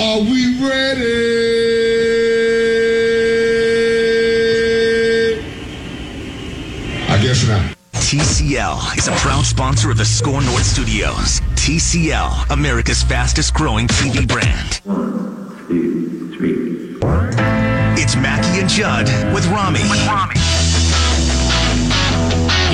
Are we ready? I guess not. TCL is a proud sponsor of the Score North Studios. TCL, America's fastest growing TV brand. One, two, three. It's Mackey and Judd with Rami. With Rami.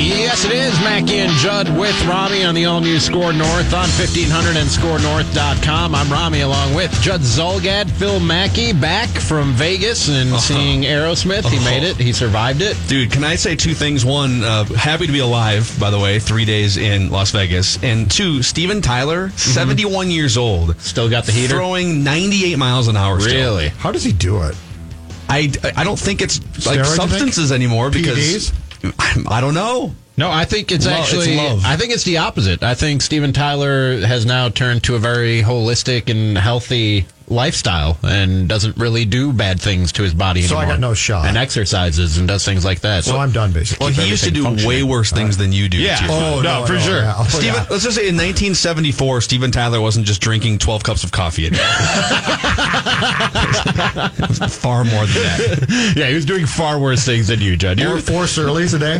Yes, it is Mackey and Judd with Rami on the all new Score North on 1500 and scorenorth.com. I'm Rami along with Judd Zulgad, Phil Mackey back from Vegas and Uh-huh. seeing Aerosmith. He made it, he survived it. Dude, can I say two things? One, uh, happy to be alive, by the way, three days in Las Vegas. And two, Steven Tyler, 71 years old. Still got the heater? Throwing 98 miles an hour still. Really? How does he do it? I, I don't think it's like Steroids, substances anymore because PEDs? I don't know. No, I think it's Lo- it's actually. love. I think it's the opposite. I think Steven Tyler has now turned to a very holistic and healthy lifestyle and doesn't really do bad things to his body anymore. So I got no shot. And exercises and does things like that. So I'm done, basically. Well, he used to do way worse things than you do. Yeah. to Oh, body. no, for sure. yeah. Oh, Steven, yeah. let's just say in 1974, Steven Tyler wasn't just drinking 12 cups of coffee a day. Far more than that. Yeah, he was doing far worse things than you, Judd. You're, four Surlys a day.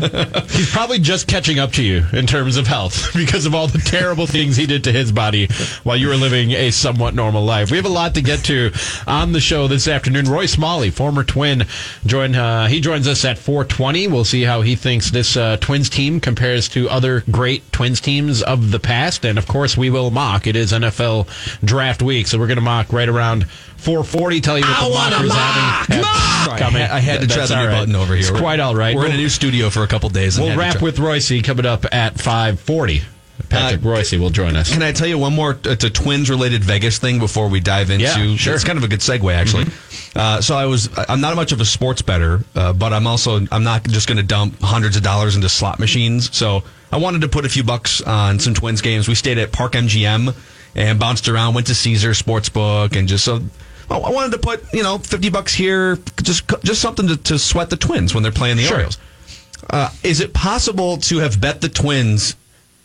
he's probably just catching up to you in terms of health because of all the terrible things he did to his body while you were living a somewhat normal life. We have a lot to get to on the show this afternoon. Roy Smalley, former Twin, join. Uh, he joins us at 4:20. We'll see how he thinks this uh, Twins team compares to other great Twins teams of the past, and of course, we will mock. It is NFL Draft Week, so we're going to mock right around 4:40. Tell you what the mockers having have coming. I had to try the new right. button over here. It's quite all right. We're in a new studio for a couple days. We'll wrap with Royce coming up at 540. Patrick Uh, Royce will join us. Can I tell you one more? It's a twins related Vegas thing before we dive into. Yeah, sure. Mm-hmm. It's kind of a good segue actually. Uh, so I was. I'm not much of a sports better, uh, but I'm also. I'm not just going to dump hundreds of dollars into slot machines. So I wanted to put a few bucks on some twins games. We stayed at Park MGM and bounced around. Went to Caesar Sportsbook and just so. well, I wanted to put you know 50 bucks here, just just something to, to sweat the twins when they're playing the Sure. Orioles. Uh, is it possible to have bet the Twins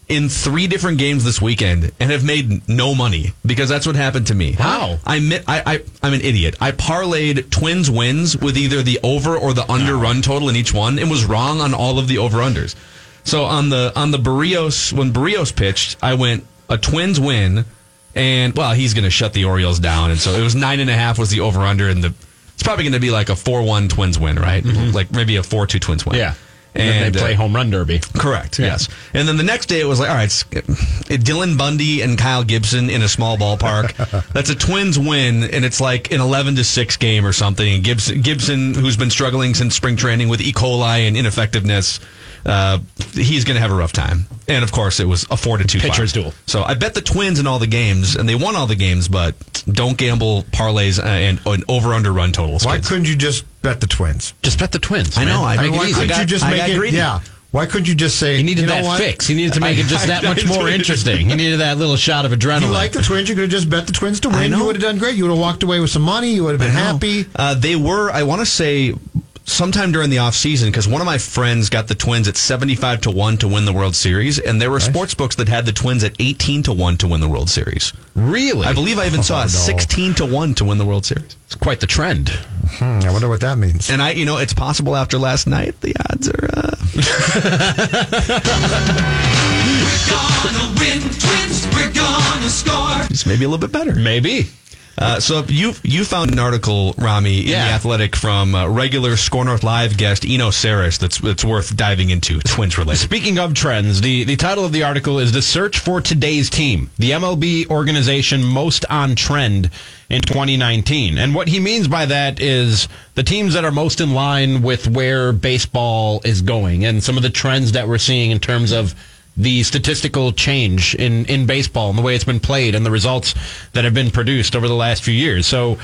in three different games this weekend and have made no money? Because that's what happened to me. How? I, I, I, I'm an idiot. I parlayed Twins wins with either the over or the under run total in each one and was wrong on all of the over unders. So on the on the Berrios when Berrios pitched, I went a Twins win, and well, he's going to shut the Orioles down, and so it was nine and a half was the over under, and the it's probably going to be like a four one Twins win, right? Like maybe a four two Twins win. Mm-hmm. yeah. And, then they uh, play home run derby. Correct. Yes. And then the next day it was like, all right, Dylan Bundy and Kyle Gibson in a small ballpark. That's a Twins win, and it's like an eleven to six game or something. And Gibson, Gibson, who's been struggling since spring training with E. coli and ineffectiveness, uh, he's going to have a rough time. And of course, it was a four to two Pitcher's final. duel. So I bet the Twins in all the games, and they won all the games. But don't gamble parlays uh, and, and over under run totals. Why kids. couldn't you just bet the Twins? Just bet the Twins. I know, man. I Make know, it why couldn't got- you just I make it? greedy. Yeah. Why couldn't you just say He needed you know that what? fix. He needed to make it just that I- much more interesting. He needed that little shot of adrenaline. You like the Twins, you could have just bet the Twins to win. You would have done great. You would have walked away with some money. You would have been happy. Uh, they were, I want to say, sometime during the offseason, because one of my friends got the Twins at 75 to 1 to win the World Series, and there were sports books that had the Twins at 18 to 1 to win the World Series. really? I believe I even saw Oh, a no. 16 to 1 to win the World Series. it's quite the trend. Hmm, I wonder what that means. And I, you know, it's possible after last night, the odds are. Uh, Gonna win, twins, we're gonna score. just maybe a little bit better. Maybe. Uh, so you you found an article, Rami, in Yeah. the Athletic from uh, regular Score North Live guest Eno Sarris that's that's worth diving into. Twins related. Speaking of trends, the, the title of the article is The Search for Today's Team, the MLB organization most on trend in 2019. And what he means by that is the teams that are most in line with where baseball is going and some of the trends that we're seeing in terms of the statistical change in, in baseball and the way it's been played and the results that have been produced over the last few years. So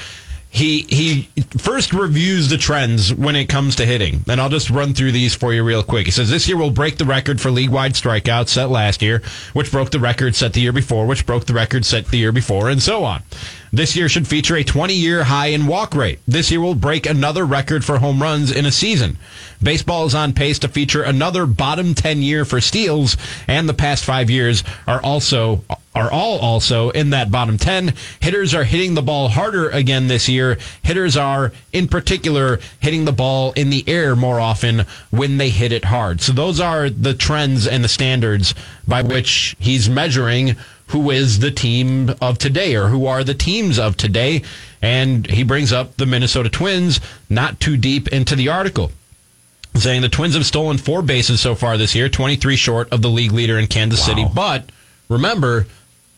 he he first reviews the trends when it comes to hitting, and I'll just run through these for you real quick. He says this year will break the record for league-wide strikeouts set last year, which broke the record set the year before, which broke the record set the year before, and so on. This year should feature a 20-year high in walk rate. This year will break another record for home runs in a season. Baseball is on pace to feature another bottom 10 year for steals, and the past five years are also are all also in that bottom 10. Hitters are hitting the ball harder again this year. Hitters are, in particular, hitting the ball in the air more often when they hit it hard. So those are the trends and the standards by which he's measuring who is the team of today or who are the teams of today. And he brings up the Minnesota Twins not too deep into the article saying the Twins have stolen four bases so far this year, 23 short of the league leader in Kansas City. But remember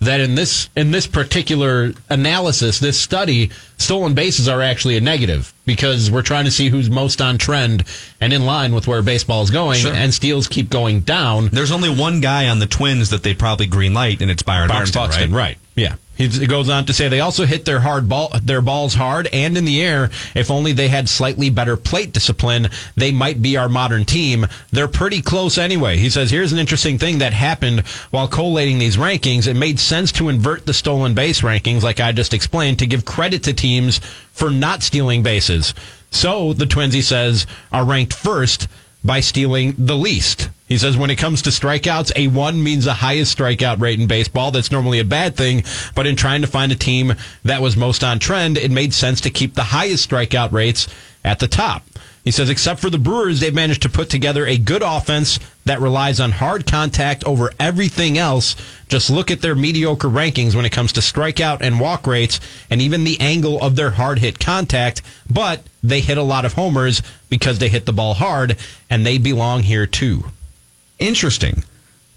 that in this in this particular analysis, this study, stolen bases are actually a negative because we're trying to see who's most on trend and in line with where baseball is going, Sure. and steals keep going down. There's only one guy on the Twins that they probably green light, and it's Byron Byron Buxton, Buxton, right? right? Yeah. He goes on to say they also hit their hard ball, their balls hard and in the air. If only they had slightly better plate discipline, they might be our modern team. They're pretty close anyway. He says here's an interesting thing that happened while collating these rankings. It made sense to invert the stolen base rankings, like I just explained, to give credit to teams for not stealing bases. So the Twins, he says, are ranked first by stealing the least. He says when it comes to strikeouts, a one means the highest strikeout rate in baseball. That's normally a bad thing, but in trying to find a team that was most on trend, it made sense to keep the highest strikeout rates at the top. He says, except for the Brewers, they've managed to put together a good offense that relies on hard contact over everything else. Just look at their mediocre rankings when it comes to strikeout and walk rates and even the angle of their hard hit contact, but they hit a lot of homers because they hit the ball hard, and they belong here too. Interesting.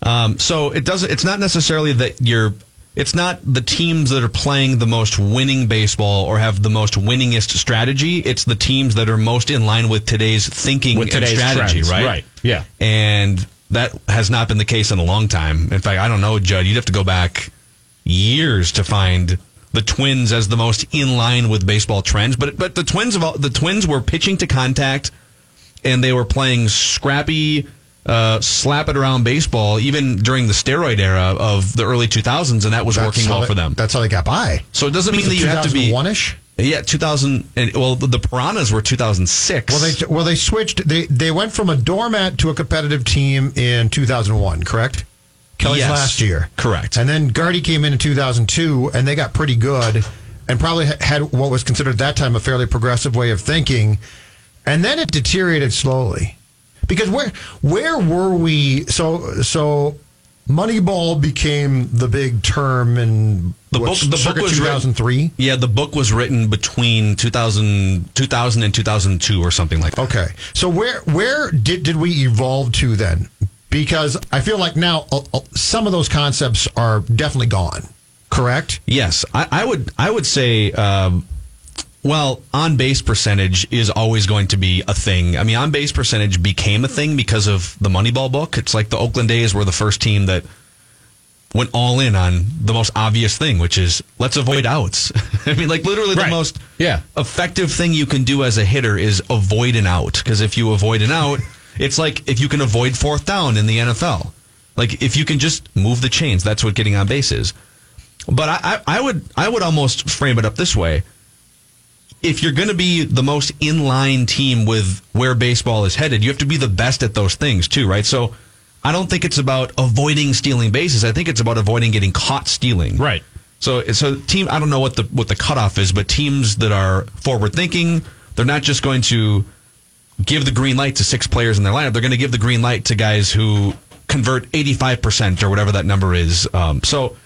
Um, so it doesn't. It's not necessarily that you're. It's not the teams that are playing the most winning baseball or have the most winningest strategy. It's the teams that are most in line with today's thinking With today's and strategy, trends, right? right, yeah. And that has not been the case in a long time. In fact, I don't know, Judd. You'd have to go back years to find the Twins as the most in line with baseball trends. But but the Twins of all, the Twins were pitching to contact, and they were playing scrappy, uh, slap it around baseball even during the steroid era of the early 2000s, and that was That's working well they- for them. That's how they got by. So it doesn't mean that you have to be 2001-ish? Yeah, 2000. And, well, the, the Piranhas were 2006. Well, they well they switched. They they went from a doormat to a competitive team in 2001. Correct. Kelly's Yes. last year. Correct. And then Gardy came in in 2002, and they got pretty good, and probably had what was considered at that time a fairly progressive way of thinking, and then it deteriorated slowly, because where where were we? So so, Moneyball became the big term in The what, book, the book was 2003. Written, yeah, the book was written between 2000, 2000 and 2002 or something like that. Okay. So where where did did we evolve to then? Because I feel like now uh, uh, some of those concepts are definitely gone. Correct? Yes, I, I would. I would say. Um, well, on base percentage is always going to be a thing. I mean, on base percentage became a thing because of the Moneyball book. It's like the Oakland A's were the first team that went all in on the most obvious thing, which is let's avoid outs. I mean, like literally the Right. most Yeah. effective thing you can do as a hitter is avoid an out. Because if you avoid an out, it's like if you can avoid fourth down in the NFL. Like if you can just move the chains, that's what getting on base is. But I, I, I would I would almost frame it up this way. If you're going to be the most in line team with where baseball is headed, you have to be the best at those things too, right? So I don't think it's about avoiding stealing bases. I think it's about avoiding getting caught stealing. Right. So so team I don't know what the what the cutoff is, but teams that are forward thinking, they're not just going to give the green light to six players in their lineup. They're going to give the green light to guys who convert 85% or whatever that number is. Um, so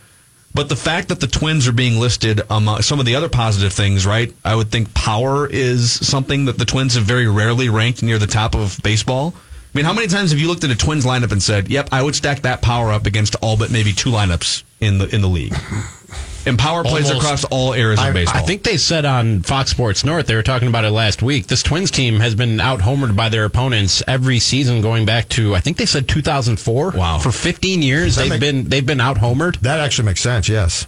But the fact that the Twins are being listed among some of the other positive things, right? I would think power is something that the Twins have very rarely ranked near the top of baseball. I mean, how many times have you looked at a Twins lineup and said, "Yep, I would stack that power up against all but maybe two lineups in the in the league"? And power plays Almost. across all areas of I, baseball. I think they said on Fox Sports North, they were talking about it last week. This Twins team has been out homered by their opponents every season going back to I think they said 2004. Wow. For 15 years they've make- been they've been out homered. That actually makes sense. Yes.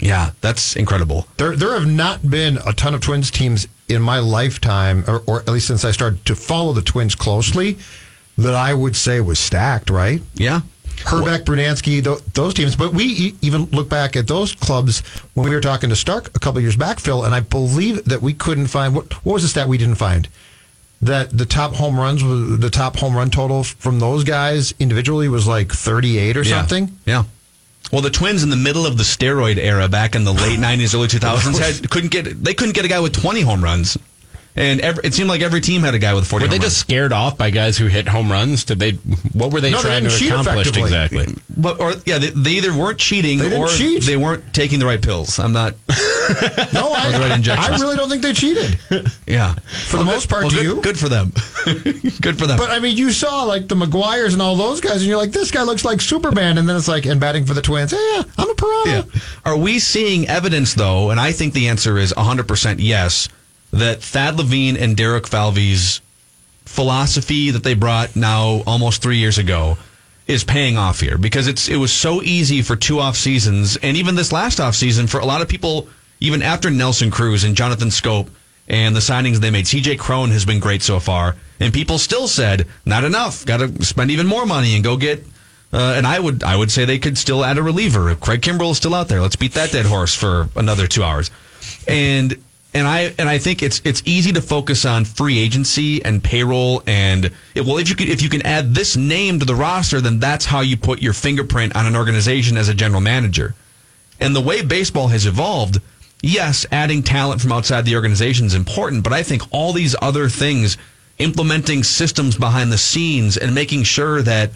yeah, that's incredible. There, there have not been a ton of Twins teams in my lifetime, or, or at least since I started to follow the Twins closely, that I would say was stacked. Right? Yeah. Hrbek, Brunansky, th- those teams. But we e- even look back at those clubs when we were talking to Stark a couple years back, Phil, and I believe that we couldn't find what, what was the stat we didn't find that the top home runs the top home run total from those guys individually was like 38 or Yeah. something. Yeah. Well, the Twins in the middle of the steroid era back in the late '90s, early 2000s had couldn't get they couldn't get a guy with 20 home runs, and every, it seemed like every team had a guy with 40. Were they home just scared off by guys who hit home runs? Did they? What were they No, they trying to accomplish exactly? But or yeah, they, they either weren't cheating They or cheat. they weren't taking the right pills. I'm not. No, I, the right. I really don't think they cheated. Yeah, For the most part, well, do good, you? good for them. good for them. But I mean, you saw like the McGwires and all those guys, and you're like, this guy looks like Superman. And then it's like, and batting for the Twins, yeah, I'm a piranha. Yeah. Are we seeing evidence, though, and I think the answer is 100% yes, that Thad Levine and Derek Falvey's philosophy that they brought now almost three years ago is paying off here because it's it was so easy for two off seasons and even this last off season for a lot of people even after Nelson Cruz and Jonathan Schoop and the signings they made CJ Cron has been great so far and people still said not enough got to spend even more money and go get uh, and I would I would say they could still add a reliever. If Craig Kimbrel is still out there, let's beat that dead horse for another two hours. And and I and I think it's it's easy to focus on free agency and payroll and it, well if you could if you can add this name to the roster, then that's how you put your fingerprint on an organization as a general manager. And the way baseball has evolved, yes, adding talent from outside the organization is important, but I think all these other things, implementing systems behind the scenes and making sure that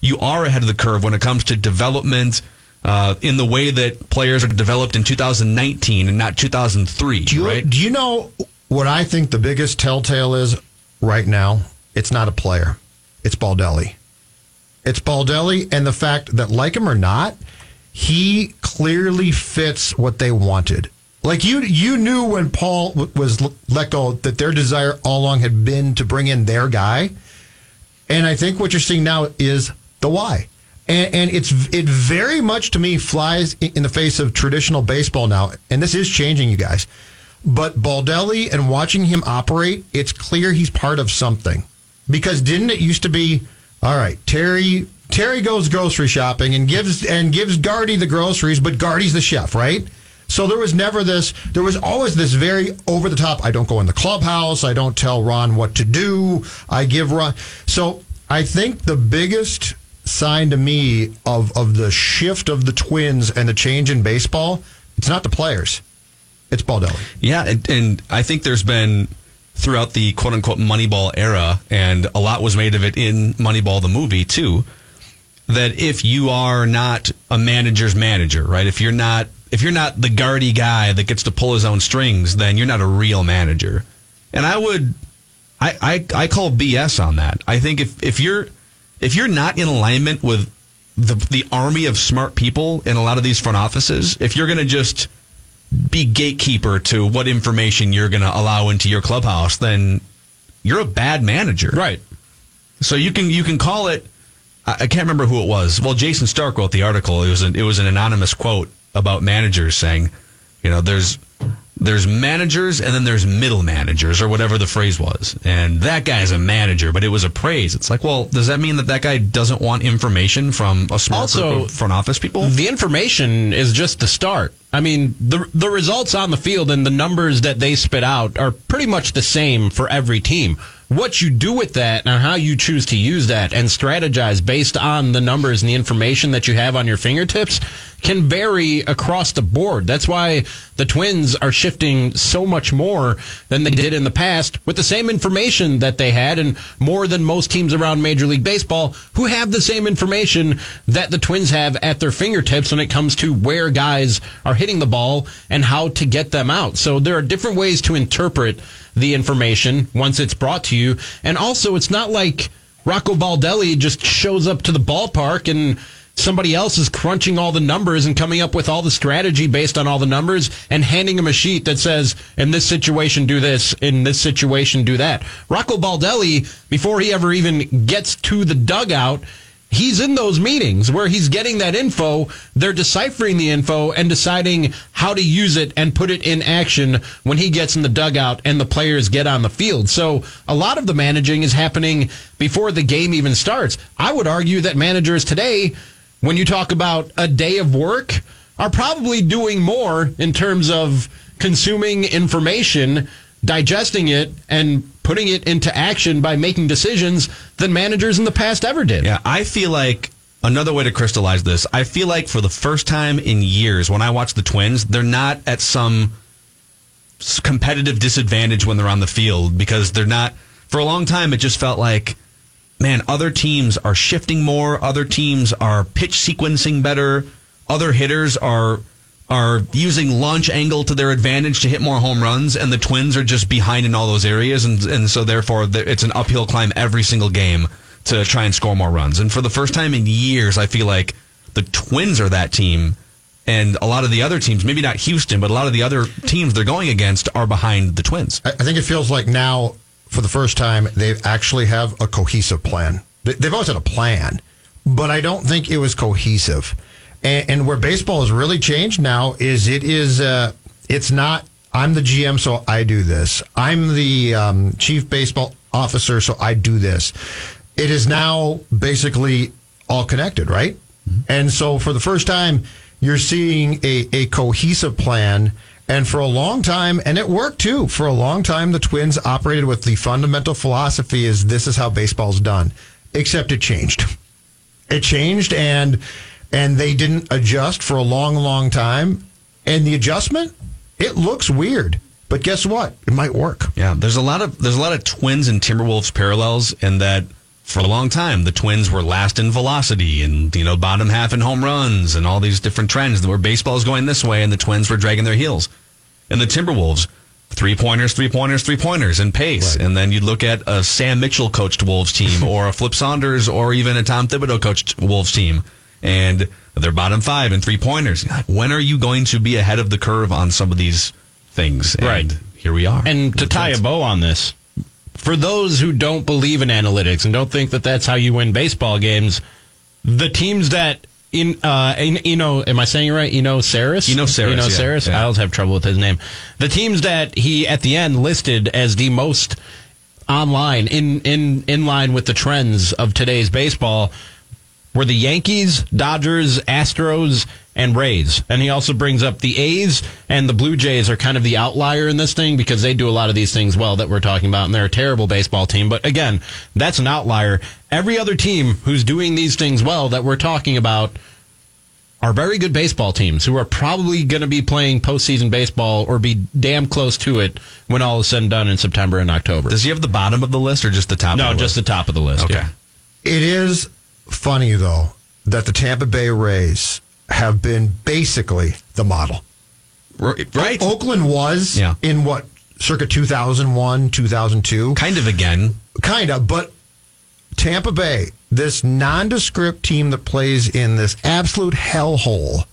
you are ahead of the curve when it comes to development uh, in the way that players are developed in 2019 and not 2003, Do you, right? do you know what I think the biggest telltale is right now? It's not a player. It's Baldelli. It's Baldelli and the fact that, like him or not, he clearly fits what they wanted. Like you, you knew when Paul w- was l- let go that their desire all along had been to bring in their guy, and I think what you're seeing now is the why. And, and it's it very much to me flies in the face of traditional baseball now, and this is changing, you guys. But Baldelli and watching him operate, it's clear he's part of something. Because didn't it used to be, all right, Terry Terry goes grocery shopping and gives and gives Gardy the groceries, but Gardy's the chef, right? So there was never this. There was always this very over the top. I don't go in the clubhouse. I don't tell Ron what to do. I give Ron. So I think the biggest sign to me of of the shift of the Twins and the change in baseball, it's not the players, it's Baldelli. Yeah, and, and I think there's been throughout the quote unquote Moneyball era, and a lot was made of it in Moneyball the movie too. That if you are not a manager's manager, right? If you're not if you're not the Gardy guy that gets to pull his own strings, then you're not a real manager. And I would I, I, I call BS on that. I think if, if you're if you're not in alignment with the the army of smart people in a lot of these front offices, if you're going to just be gatekeeper to what information you're going to allow into your clubhouse, then you're a bad manager. Right. So you can you can call it. I I can't remember who it was. Well, Jayson Stark wrote the article. It was an, it was an anonymous quote about managers saying, you know, there's there's managers and then there's middle managers or whatever the phrase was, and that guy is a manager, but it was a praise. It's like, well, does that mean that that guy doesn't want information from a small Also, group of front office people? The information is just the start. I mean, the the results on the field and the numbers that they spit out are pretty much the same for every team. What you do with that and how you choose to use that and strategize based on the numbers and the information that you have on your fingertips can vary across the board. That's why the Twins are shifting so much more than they did in the past with the same information that they had and more than most teams around Major League Baseball who have the same information that the Twins have at their fingertips when it comes to where guys are hitting the ball and how to get them out. So there are different ways to interpret the information once it's brought to you. And also, it's not like Rocco Baldelli just shows up to the ballpark and somebody else is crunching all the numbers and coming up with all the strategy based on all the numbers and handing him a sheet that says, in this situation, do this, in this situation, do that. Rocco Baldelli, before he ever even gets to the dugout, he's in those meetings where he's getting that info. They're deciphering the info and deciding how to use it and put it in action when he gets in the dugout and the players get on the field. So a lot of the managing is happening before the game even starts. I would argue that managers today, when you talk about a day of work, are probably doing more in terms of consuming information digesting it and putting it into action by making decisions than managers in the past ever did. Yeah, I feel like another way to crystallize this, I feel like for the first time in years when I watch the Twins, they're not at some competitive disadvantage when they're on the field because they're not for a long time it just felt like man, other teams are shifting more, other teams are pitch sequencing better, other hitters are are using launch angle to their advantage to hit more home runs, and the Twins are just behind in all those areas, and and so therefore it's an uphill climb every single game to try and score more runs. And for the first time in years, I feel like the Twins are that team, and a lot of the other teams, maybe not Houston, but a lot of the other teams they're going against are behind the Twins. I think it feels like now, for the first time, they actually have a cohesive plan. They've always had a plan, but I don't think it was cohesive. And, and where baseball has really changed now is it is uh, it's not I'm the GM, so I do this. I'm the um, chief baseball officer, so I do this. It is now basically all connected, right? Mm-hmm. And so for the first time, you're seeing a, a cohesive plan. And for a long time, and it worked too, for a long time, the Twins operated with the fundamental philosophy is this is how baseball's done, except it changed. It changed and and they didn't adjust for a long, long time. And the adjustment, it looks weird. But guess what? It might work. Yeah, there's a lot of there's a lot of Twins and Timberwolves parallels in that for a long time the Twins were last in velocity and you know bottom half in home runs and all these different trends where baseball is going this way and the Twins were dragging their heels. And the Timberwolves three pointers, three pointers, three pointers and pace. Right. And then you'd look at a Sam Mitchell coached Wolves team or a Flip Saunders or even a Tom Thibodeau coached Wolves team and they're bottom five in three pointers. When are you going to be ahead of the curve on some of these things? And right. Here we are. And to tie a bow on this, for those who don't believe in analytics and don't think that that's how you win baseball games, the teams that in uh you know am I saying it right? You know Sarris? You know Sarris. You know yeah, Yeah. I always have trouble with his name. The teams that he at the end listed as the most online in in in line with the trends of today's baseball were the Yankees, Dodgers, Astros, and Rays. And he also brings up the A's and the Blue Jays are kind of the outlier in this thing because they do a lot of these things well that we're talking about, and they're a terrible baseball team. But again, that's an outlier. Every other team who's doing these things well that we're talking about are very good baseball teams who are probably going to be playing postseason baseball or be damn close to it when all is said and done in September and October. Does he have the bottom of the list or just the top? No, the just the top of the list. Okay. Yeah. It is funny though that the Tampa Bay Rays have been basically the model. Right. O- Oakland was Yeah. in what circa 2001, 2002. Kind of again. Kind of, but Tampa Bay, this nondescript team that plays in this absolute hellhole,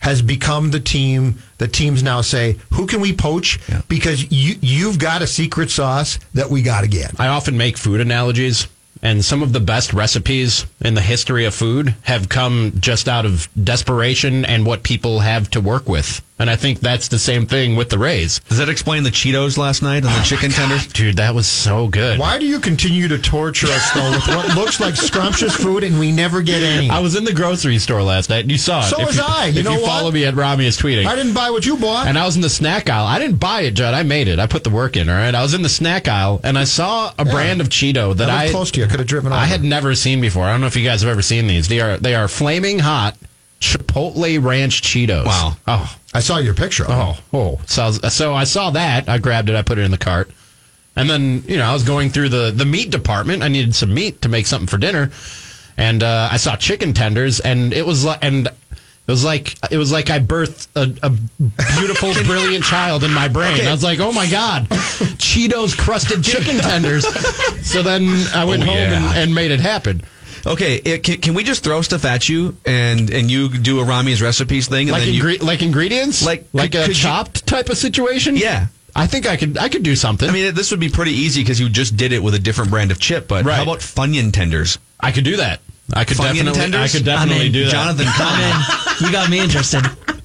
has become the team that teams now say, "Who can we poach?" Yeah. Because you you've got a secret sauce that we got to get. I often make food analogies, and some of the best recipes in the history of food have come just out of desperation and what people have to work with. And I think that's the same thing with the Rays. Does that explain the Cheetos last night and the oh chicken tenders? Dude, that was so good. Why do you continue to torture us though with what looks like scrumptious food and we never get any? I was in the grocery store last night and you saw it. So if was you, I. You if know you what? follow me at Rami is tweeting. I didn't buy what you bought. And I was in the snack aisle. I didn't buy it, Judd. I made it. I put the work in, all right? I was in the snack aisle and I saw a brand of Cheeto that I I close to you. Could have driven over. I had never seen before. I don't know if you guys have ever seen these. They are they are flaming hot Chipotle Ranch Cheetos. Wow. Oh, I saw your picture. Oh, oh. So, so I saw that. I grabbed it. I put it in the cart. And then, you know, I was going through the, the meat department. I needed some meat to make something for dinner. And uh, I saw chicken tenders, and it was like, and it was like it was like I birthed a, a beautiful, brilliant child in my brain. I was like, "Oh my god, Cheetos crusted chicken tenders!" so then I went Oh, home yeah. and, and made it happen. Okay, it, can, can we just throw stuff at you and and you do a Rami's recipes thing and like then you like ingredients, Like, like could- a could you- chopped type of situation. Yeah. I think I could I could do something. I mean, this would be pretty easy because you just did it with a different brand of chip. But Right. how about Funyun tenders? I could do that. I could Funyun definitely tenders? I could I'm definitely do that. Jonathan, come in. You got me interested.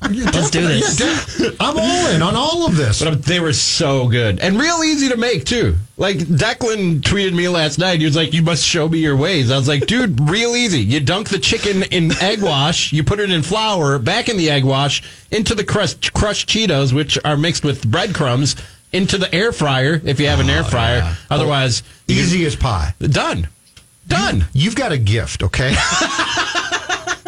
Let's do this. Yeah, I'm all in on all of this. But um, they were so good and real easy to make too. Like Declan tweeted me last night. He was like, "You must show me your ways." I was like, "Dude, real easy. You dunk the chicken in egg wash, you put it in flour, back in the egg wash, into the crushed crushed Cheetos, which are mixed with breadcrumbs, into the air fryer if you have an air oh, fryer. Otherwise, oh, you Easy as pie. can- done, done. You've got a gift, okay?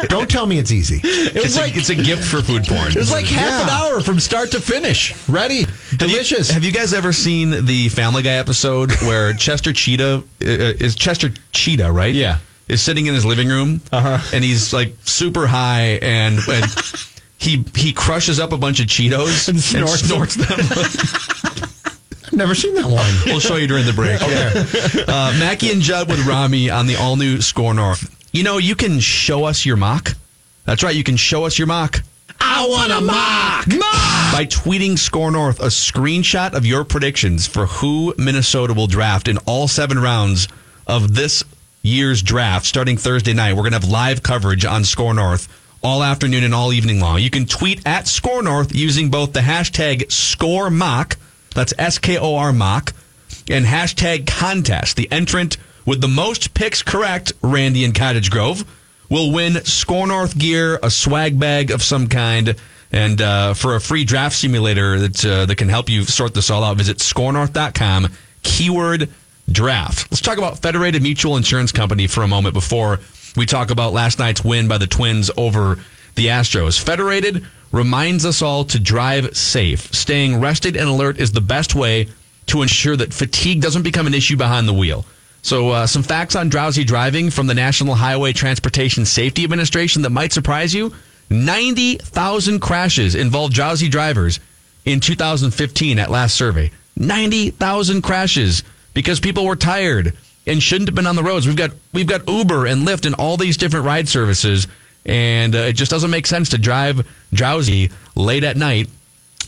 Don't tell me it's easy. It was It's, like a, it's a gift for food porn. it was like half an hour from start to finish, ready, Have you- delicious. Have you, guys ever seen the Family Guy episode where Chester Cheetah uh, is Chester Cheetah, right? Yeah. Is sitting in his living room, Uh-huh. and he's like super high, and, and he he crushes up a bunch of Cheetos And snorts snorts them. I've never seen that one. we'll show you during the break. Uh, Mackey and Judd with Rami on the all new Score North. You know, you can show us your mock. That's right, you can show us your mock. I want a mock. by tweeting Score North a screenshot of your predictions for who Minnesota will draft in all seven rounds of this year's draft starting Thursday night. We're going to have live coverage on Score North all afternoon and all evening long. You can tweet at Score North using both the hashtag Score Mock, that's S K O R Mock, and hashtag contest. The entrant with the most picks correct, Randy in Cottage Grove, will win Score North gear, a swag bag of some kind, and uh, for a free draft simulator that uh, that can help you sort this all out, visit scorenorth.com. Keyword draft. Let's talk about Federated Mutual Insurance Company for a moment before we talk about last night's win by the Twins over the Astros. Federated reminds us all to drive safe. Staying rested and alert is the best way to ensure that fatigue doesn't become an issue behind the wheel. So, uh, some facts on drowsy driving from the National Highway Transportation Safety Administration that might surprise you 90,000 crashes involved drowsy drivers in 2015 at last survey. 90,000 crashes because people were tired and shouldn't have been on the roads. We've got we've got Uber and Lyft and all these different ride services and uh, it just doesn't make sense to drive drowsy late at night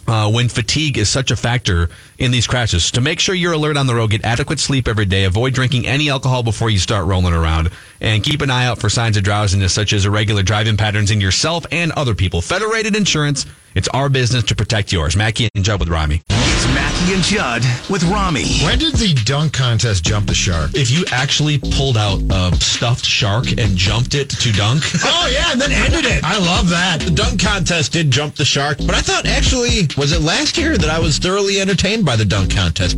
uh, when fatigue is such a factor in these crashes. To make sure you're alert on the road, get adequate sleep every day, avoid drinking any alcohol before you start rolling around, and keep an eye out for signs of drowsiness such as irregular driving patterns in yourself and other people. Federated Insurance, it's our business to protect yours. Mackey and Judd with Rami. It's Mackey and Judd with Rami. When did the dunk contest jump the shark? If you actually pulled out a stuffed shark and jumped it to dunk, Oh yeah, and then ended it. I love that. The dunk contest did jump the shark, but I thought actually, was it last year that I was thoroughly entertained by the dunk contest?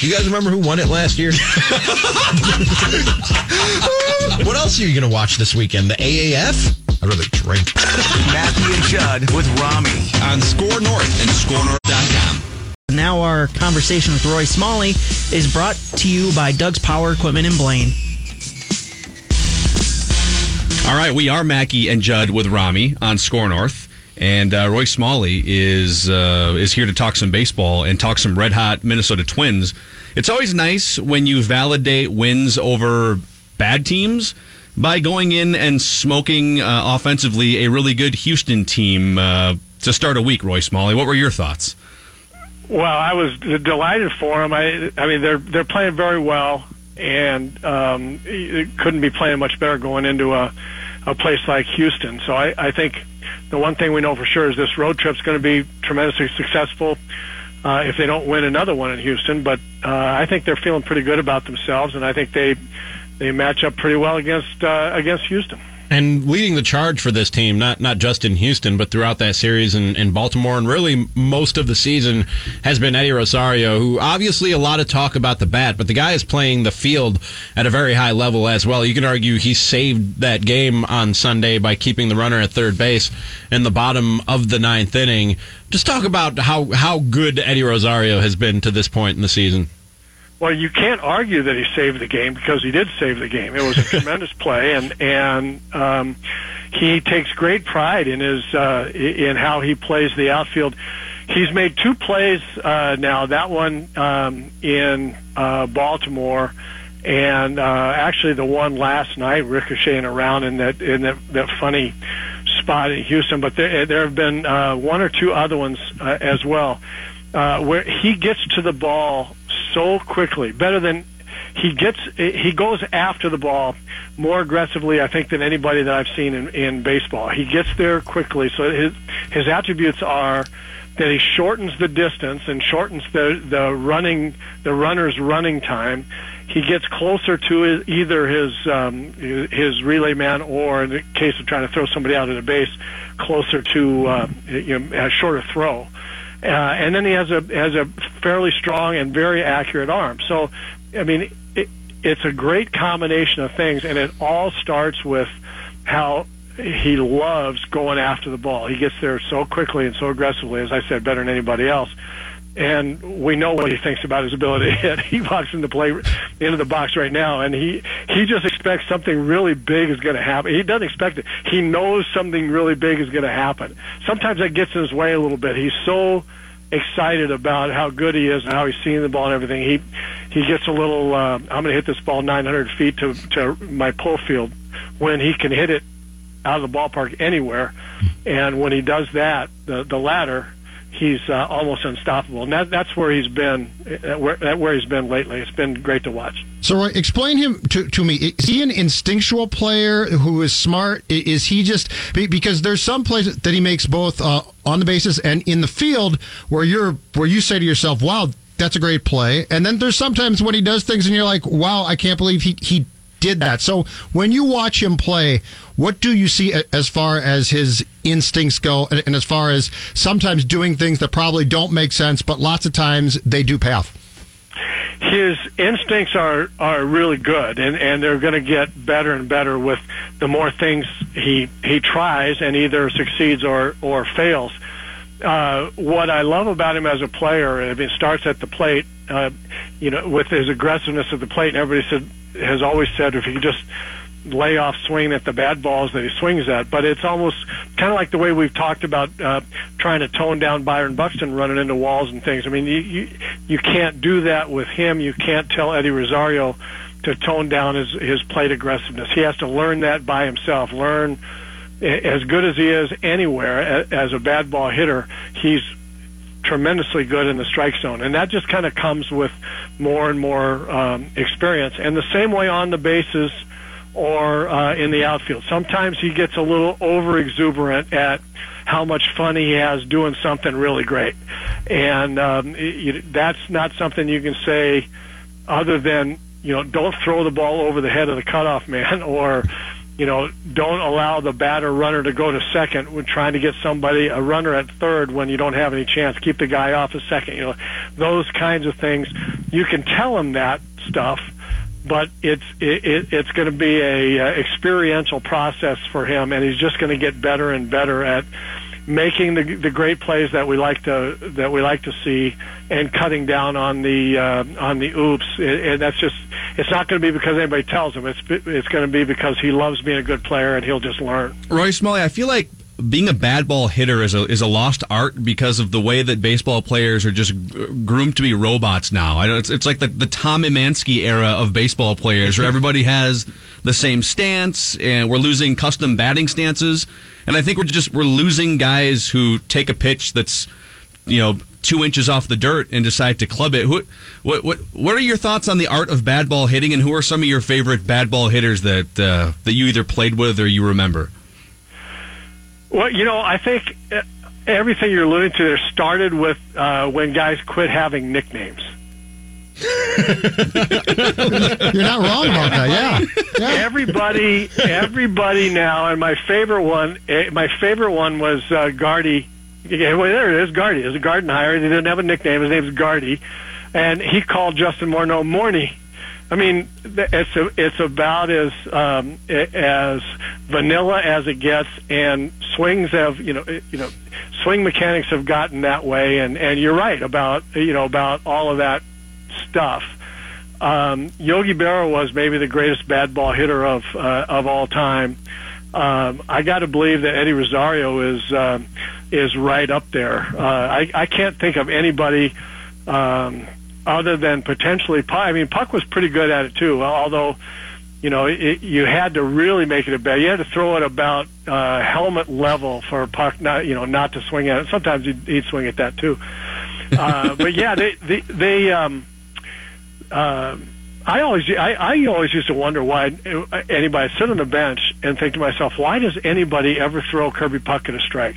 You guys remember who won it last year? what else are you going to watch this weekend? The AAF? I'd rather drink. Mackey and Judd with Rami. on Score North and ScoreNorth.com. Now our conversation with Roy Smalley is brought to you by Doug's Power Equipment in Blaine. All right, we are Mackey and Judd with Rami on Score North, and uh, Roy Smalley is uh, is here to talk some baseball and talk some red hot Minnesota Twins. It's always nice when you validate wins over bad teams by going in and smoking uh, offensively a really good Houston team uh, to start a week. Roy Smalley, what were your thoughts? Well, I was delighted for them. I, I mean, they're they're playing very well, and um, couldn't be playing much better going into a, a place like Houston. So I, I think the one thing we know for sure is this road trip's going to be tremendously successful. Uh, if they don't win another one in Houston, but uh, I think they're feeling pretty good about themselves, and I think they they match up pretty well against uh, against Houston. And leading the charge for this team, not not just in Houston, but throughout that series in, in Baltimore and really most of the season, has been Eddie Rosario, who obviously a lot of talk about the bat, but the guy is playing the field at a very high level as well. You can argue he saved that game on Sunday by keeping the runner at third base in the bottom of the ninth inning. Just talk about how, how good Eddie Rosario has been to this point in the season. Well, you can't argue that he saved the game because he did save the game. It was a tremendous play, and and um, he takes great pride in his uh, in how he plays the outfield. He's made two plays uh, now. That one um, in uh, Baltimore, and uh, actually the one last night ricocheting around in that in that, that funny spot in Houston. But there there have been uh, one or two other ones uh, as well uh, where he gets to the ball so quickly, better than he gets. He goes after the ball more aggressively, I think, than anybody that I've seen in, in baseball. He gets there quickly, so his his attributes are that he shortens the distance and shortens the the running the runner's running time. He gets closer to his, either his um, his relay man or, in the case of trying to throw somebody out at a base, closer to uh, you know, a shorter throw. Uh, and then he has a has a fairly strong and very accurate arm. So, I mean, it, it's a great combination of things, and it all starts with how he loves going after the ball. He gets there so quickly and so aggressively, as I said, better than anybody else. And we know what he thinks about his ability to hit. He walks into play into the box right now, and he he just expects something really big is going to happen. He doesn't expect it. He knows something really big is going to happen. Sometimes that gets in his way a little bit. He's so excited about how good he is and how he's seeing the ball and everything. He he gets a little. Uh, I'm going to hit this ball 900 feet to to my pull field when he can hit it out of the ballpark anywhere. And when he does that, the the ladder he's uh, almost unstoppable. And that, that's where he's been, uh, where, where he's been lately. It's been great to watch. So, Roy, explain him to, to me. Is he an instinctual player who is smart? Is he just because there's some plays that he makes both uh, on the bases and in the field where you're where you say to yourself, "Wow, that's a great play," and then there's sometimes when he does things and you're like, "Wow, I can't believe he he did that." So, when you watch him play, what do you see as far as his instincts go, and as far as sometimes doing things that probably don't make sense, but lots of times they do pay off? His instincts are are really good, and and they're going to get better and better with the more things he he tries and either succeeds or or fails. Uh, what I love about him as a player, if it starts at the plate, uh, you know, with his aggressiveness at the plate, and everybody said has always said if he just lay off swing at the bad balls that he swings at. But it's almost kind of like the way we've talked about uh, trying to tone down Byron Buxton running into walls and things. I mean, you, you you can't do that with him. You can't tell Eddie Rosario to tone down his his plate aggressiveness. He has to learn that by himself. Learn as good as he is anywhere as a bad ball hitter. He's tremendously good in the strike zone, and that just kind of comes with more and more um, experience. And the same way on the bases or uh, in the outfield. Sometimes he gets a little over exuberant at how much fun he has doing something really great, and um, it, that's not something you can say other than you know don't throw the ball over the head of the cutoff man or you know, don't allow the batter runner to go to second when trying to get somebody a runner at third when you don't have any chance. Keep the guy off a second. You know, those kinds of things. You can tell him that stuff, but it's it, it's going to be a uh, experiential process for him, and he's just going to get better and better at making the the great plays that we like to that we like to see, and cutting down on the uh, on the oops. And that's just it's not going to be because anybody tells him. It's it's going to be because he loves being a good player, and he'll just learn. Roy Smalley, I feel like being a bad ball hitter is a is a lost art because of the way that baseball players are just groomed to be robots now. I it's it's like the the Tom Emanski era of baseball players, where everybody has the same stance, and we're losing custom batting stances. And I think we're just we're losing guys who take a pitch that's you know two inches off the dirt and decide to club it. What what what what are your thoughts on the art of bad ball hitting, and who are some of your favorite bad ball hitters that uh, that you either played with or you remember? Well, you know, I think uh, everything you're alluding to there started with uh, when guys quit having nicknames. You're not wrong about that. Yeah. yeah. Everybody, everybody now, and my favorite one, eh, my favorite one was uh, Gardy. Yeah, well, there it is, Gardy. It's a Gardenhire. He didn't have a nickname. His name's Gardy, and he called Justin Morneau Morny. I mean, it's a, it's about as um, as vanilla as it gets, and swings have you know you know swing mechanics have gotten that way, and and you're right about you know about all of that stuff. Um, Yogi Berra was maybe the greatest bad ball hitter of uh, of all time. Um, I got to believe that Eddie Rosario is uh, is right up there. Uh, I, I can't think of anybody um, other than potentially Puck. I mean, Puck was pretty good at it too. Although, you know, it, you had to really make it a bet. You had to throw it about uh, helmet level for Puck, not you know, not to swing at it. Sometimes he'd, he'd swing at that too. Uh, but yeah, they they, they um, uh, I always I, I always used to wonder why anybody sit on the bench and think to myself, why does anybody ever throw Kirby Puckett a strike?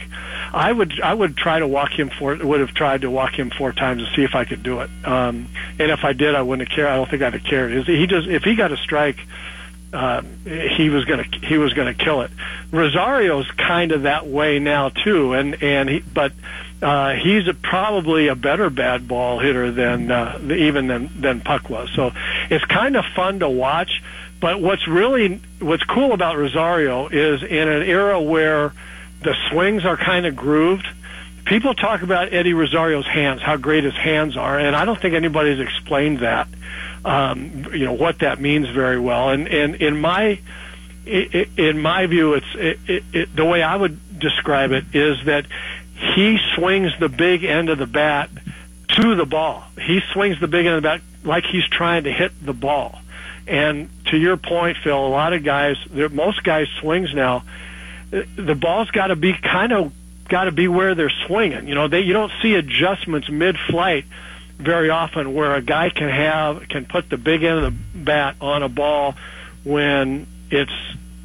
I would I would try to walk him four would have tried to walk him four times to see if I could do it. Um, and if I did, I wouldn't cared. I don't think I'd have cared. He just if he got a strike. Uh, he was gonna he was gonna kill it. Rosario's kind of that way now too, and and he but uh, he's a, probably a better bad ball hitter than uh, even than than Puck was. So it's kind of fun to watch. But what's really what's cool about Rosario is in an era where the swings are kind of grooved. People talk about Eddie Rosario's hands, how great his hands are, and I don't think anybody's explained that. Um, you know what that means very well. And and in my in my view, it's it, it, it, the way I would describe it is that he swings the big end of the bat to the ball. He swings the big end of the bat like he's trying to hit the ball. And to your point, Phil, a lot of guys, most guys' swings now, the ball's got to be kind of got to be where they're swinging. You know, they you don't see adjustments mid-flight very often where a guy can have can put the big end of the bat on a ball when it's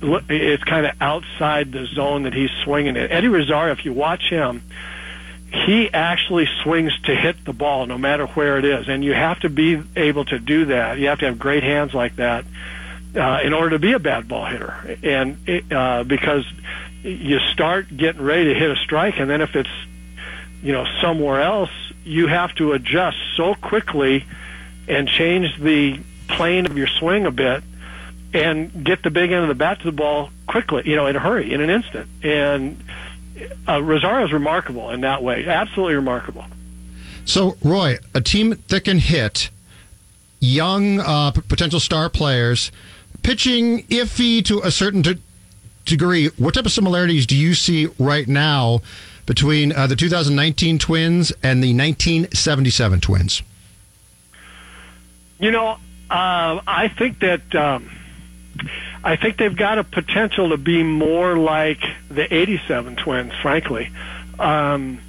it's kind of outside the zone that he's swinging in. Eddie Rosario, if you watch him, he actually swings to hit the ball no matter where it is, and you have to be able to do that. You have to have great hands like that uh, in order to be a bad ball hitter, and uh, because you start getting ready to hit a strike, and then if it's you know somewhere else, you have to adjust so quickly and change the plane of your swing a bit and get the big end of the bat to the ball quickly, you know, in a hurry, in an instant. And uh, Rosario is remarkable in that way, absolutely remarkable. So, Roy, a team that can hit young uh, potential star players, pitching iffy to a certain de- degree. What type of similarities do you see right now between uh, the 2019 Twins and the 1977 Twins? You know, uh, I think that. Um, I think they've got a potential to be more like the 87 Twins, frankly. Um,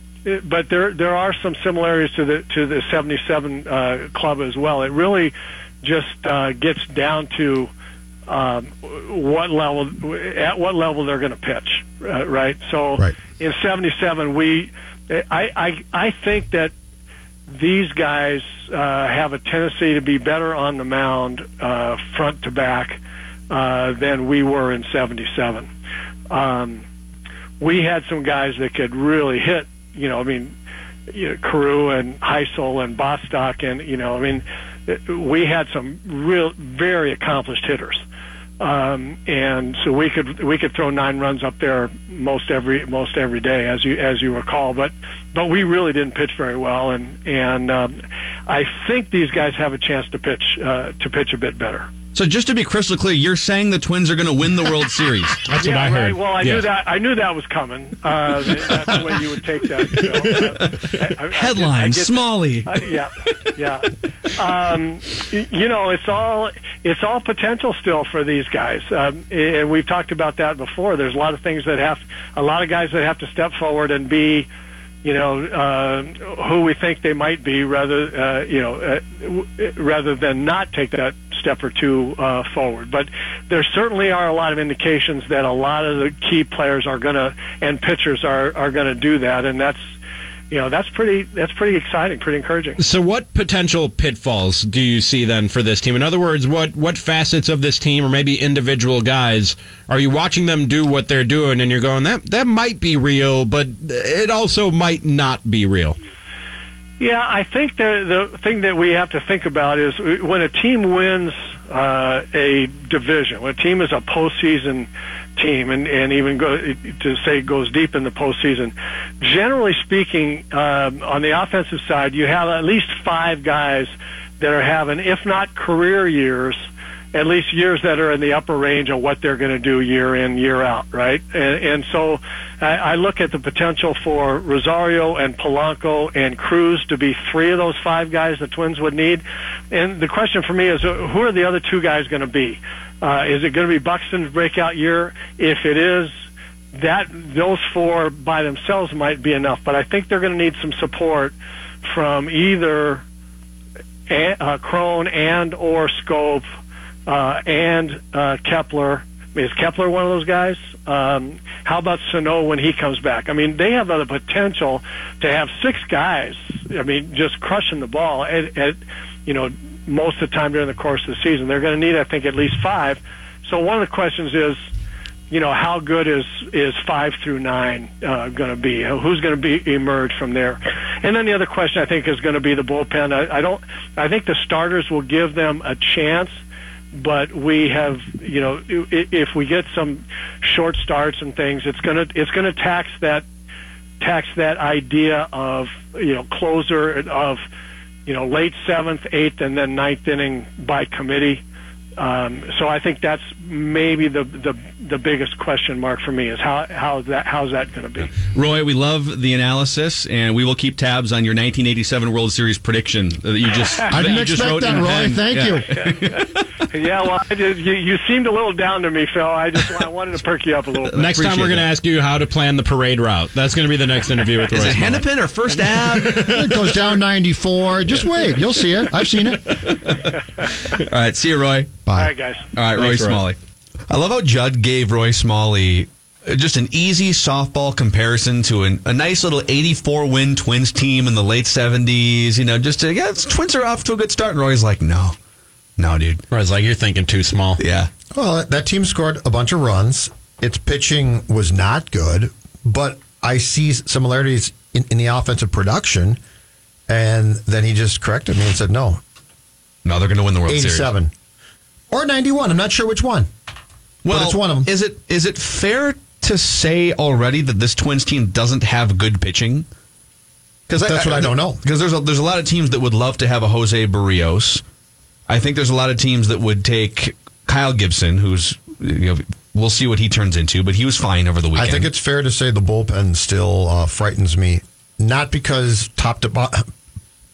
but there there are some similarities to the to the 77 uh, club as well. It really just uh, gets down to um, what level at what level they're going to pitch, uh, right? So right. in 77 we I, I I think that these guys uh, have a tendency to be better on the mound uh, front to back uh, than we were in 77. Um, we had some guys that could really hit, you know, I mean, you know, Carew and Hisle and Bostock and, you know, I mean, we had some real, very accomplished hitters. Um, and so we could we could throw nine runs up there most every most every day, as you as you recall. But but we really didn't pitch very well, and and um, I think these guys have a chance to pitch uh, to pitch a bit better. So just to be crystal clear, you're saying the Twins are going to win the World Series. that's yeah, what I heard. Well, I yeah. knew that. I knew that was coming. Uh, that's the way you would take that. So, uh, I, I, Headline: I get, Smalley. Uh, yeah, yeah. Um, you know, it's all it's all potential still for these guys, um, and we've talked about that before. There's a lot of things that have a lot of guys that have to step forward and be you know uh, who we think they might be, rather uh, you know uh, rather than not take that step or two uh, forward. But there certainly are a lot of indications that a lot of the key players are going to and pitchers are are going to do that, and that's you know that's pretty that's pretty exciting, pretty encouraging. So, what potential pitfalls do you see then for this team? In other words, what what facets of this team, or maybe individual guys, are you watching them do what they're doing, and you're going that that might be real, but it also might not be real. Yeah, I think the the thing that we have to think about is when a team wins uh, a division, when a team is a postseason team, and and even go to say goes deep in the postseason. Generally speaking, um, on the offensive side, you have at least five guys that are having, if not career years, at least years that are in the upper range of what they're going to do year in, year out, right? And, and so I, I look at the potential for Rosario and Polanco and Cruz to be three of those five guys the Twins would need. And the question for me is, uh, who are the other two guys going to be? Uh, is it going to be Buxton's breakout year? If it is, that those four by themselves might be enough. But I think they're going to need some support from either uh, Cron and or Schoop uh, and uh, Kepler. Is Kepler one of those guys? Um, how about Sano when he comes back? I mean, they have the potential to have six guys. I mean, just crushing the ball at, at you know most of the time during the course of the season. They're going to need, I think, at least five. So one of the questions is, you know, how good is is five through nine uh, going to be? Who's going to be emerge from there? And then the other question I think is going to be the bullpen. I, I don't. I think the starters will give them a chance, but we have, you know, if we get some short starts and things, it's going to it's going to tax that tax that idea of you know closer of you know, late seventh, eighth, and then ninth inning by committee. Um, so I think that's maybe the, the the biggest question mark for me is how how that how's that going to be? Roy, we love the analysis, and we will keep tabs on your 1987 World Series prediction that you just I didn't you just expect wrote that, Roy. pen. Thank Yeah. you. yeah, well, I did, you, you seemed a little down to me, Phil. I just I wanted to perk you up a little bit. Next time we're going to ask you how to plan the parade route. That's going to be the next interview with Is Roy it Smalley. Hennepin or First Ave? it goes down 94. Just wait. You'll see it. I've seen it. All right, see you, Roy. All Bye. right, guys. All right, Roy Thanks, Roy. Smalley. I love how Judd gave Roy Smalley uh, just an easy softball comparison to an, a nice little 84 win Twins team in the late 70s. You know, just to, yeah, it's, Twins are off to a good start. And Roy's like, no, no, dude. Roy's like, you're thinking too small. Yeah. Well, that team scored a bunch of runs. Its pitching was not good, but I see similarities in, in the offensive production. And then he just corrected me and said, no, No, they're going to win the World Series. 87 or 91. I'm not sure which one. Well, it's one of them. Is it is it fair to say already that this Twins team doesn't have good pitching? Because That's what I don't know. Because there's a, there's a lot of teams that would love to have a Jose Berrios. I think there's a lot of teams that would take Kyle Gibson, who's you know we'll see what he turns into, but he was fine over the weekend. I think it's fair to say the bullpen still uh, frightens me, not because top to bo-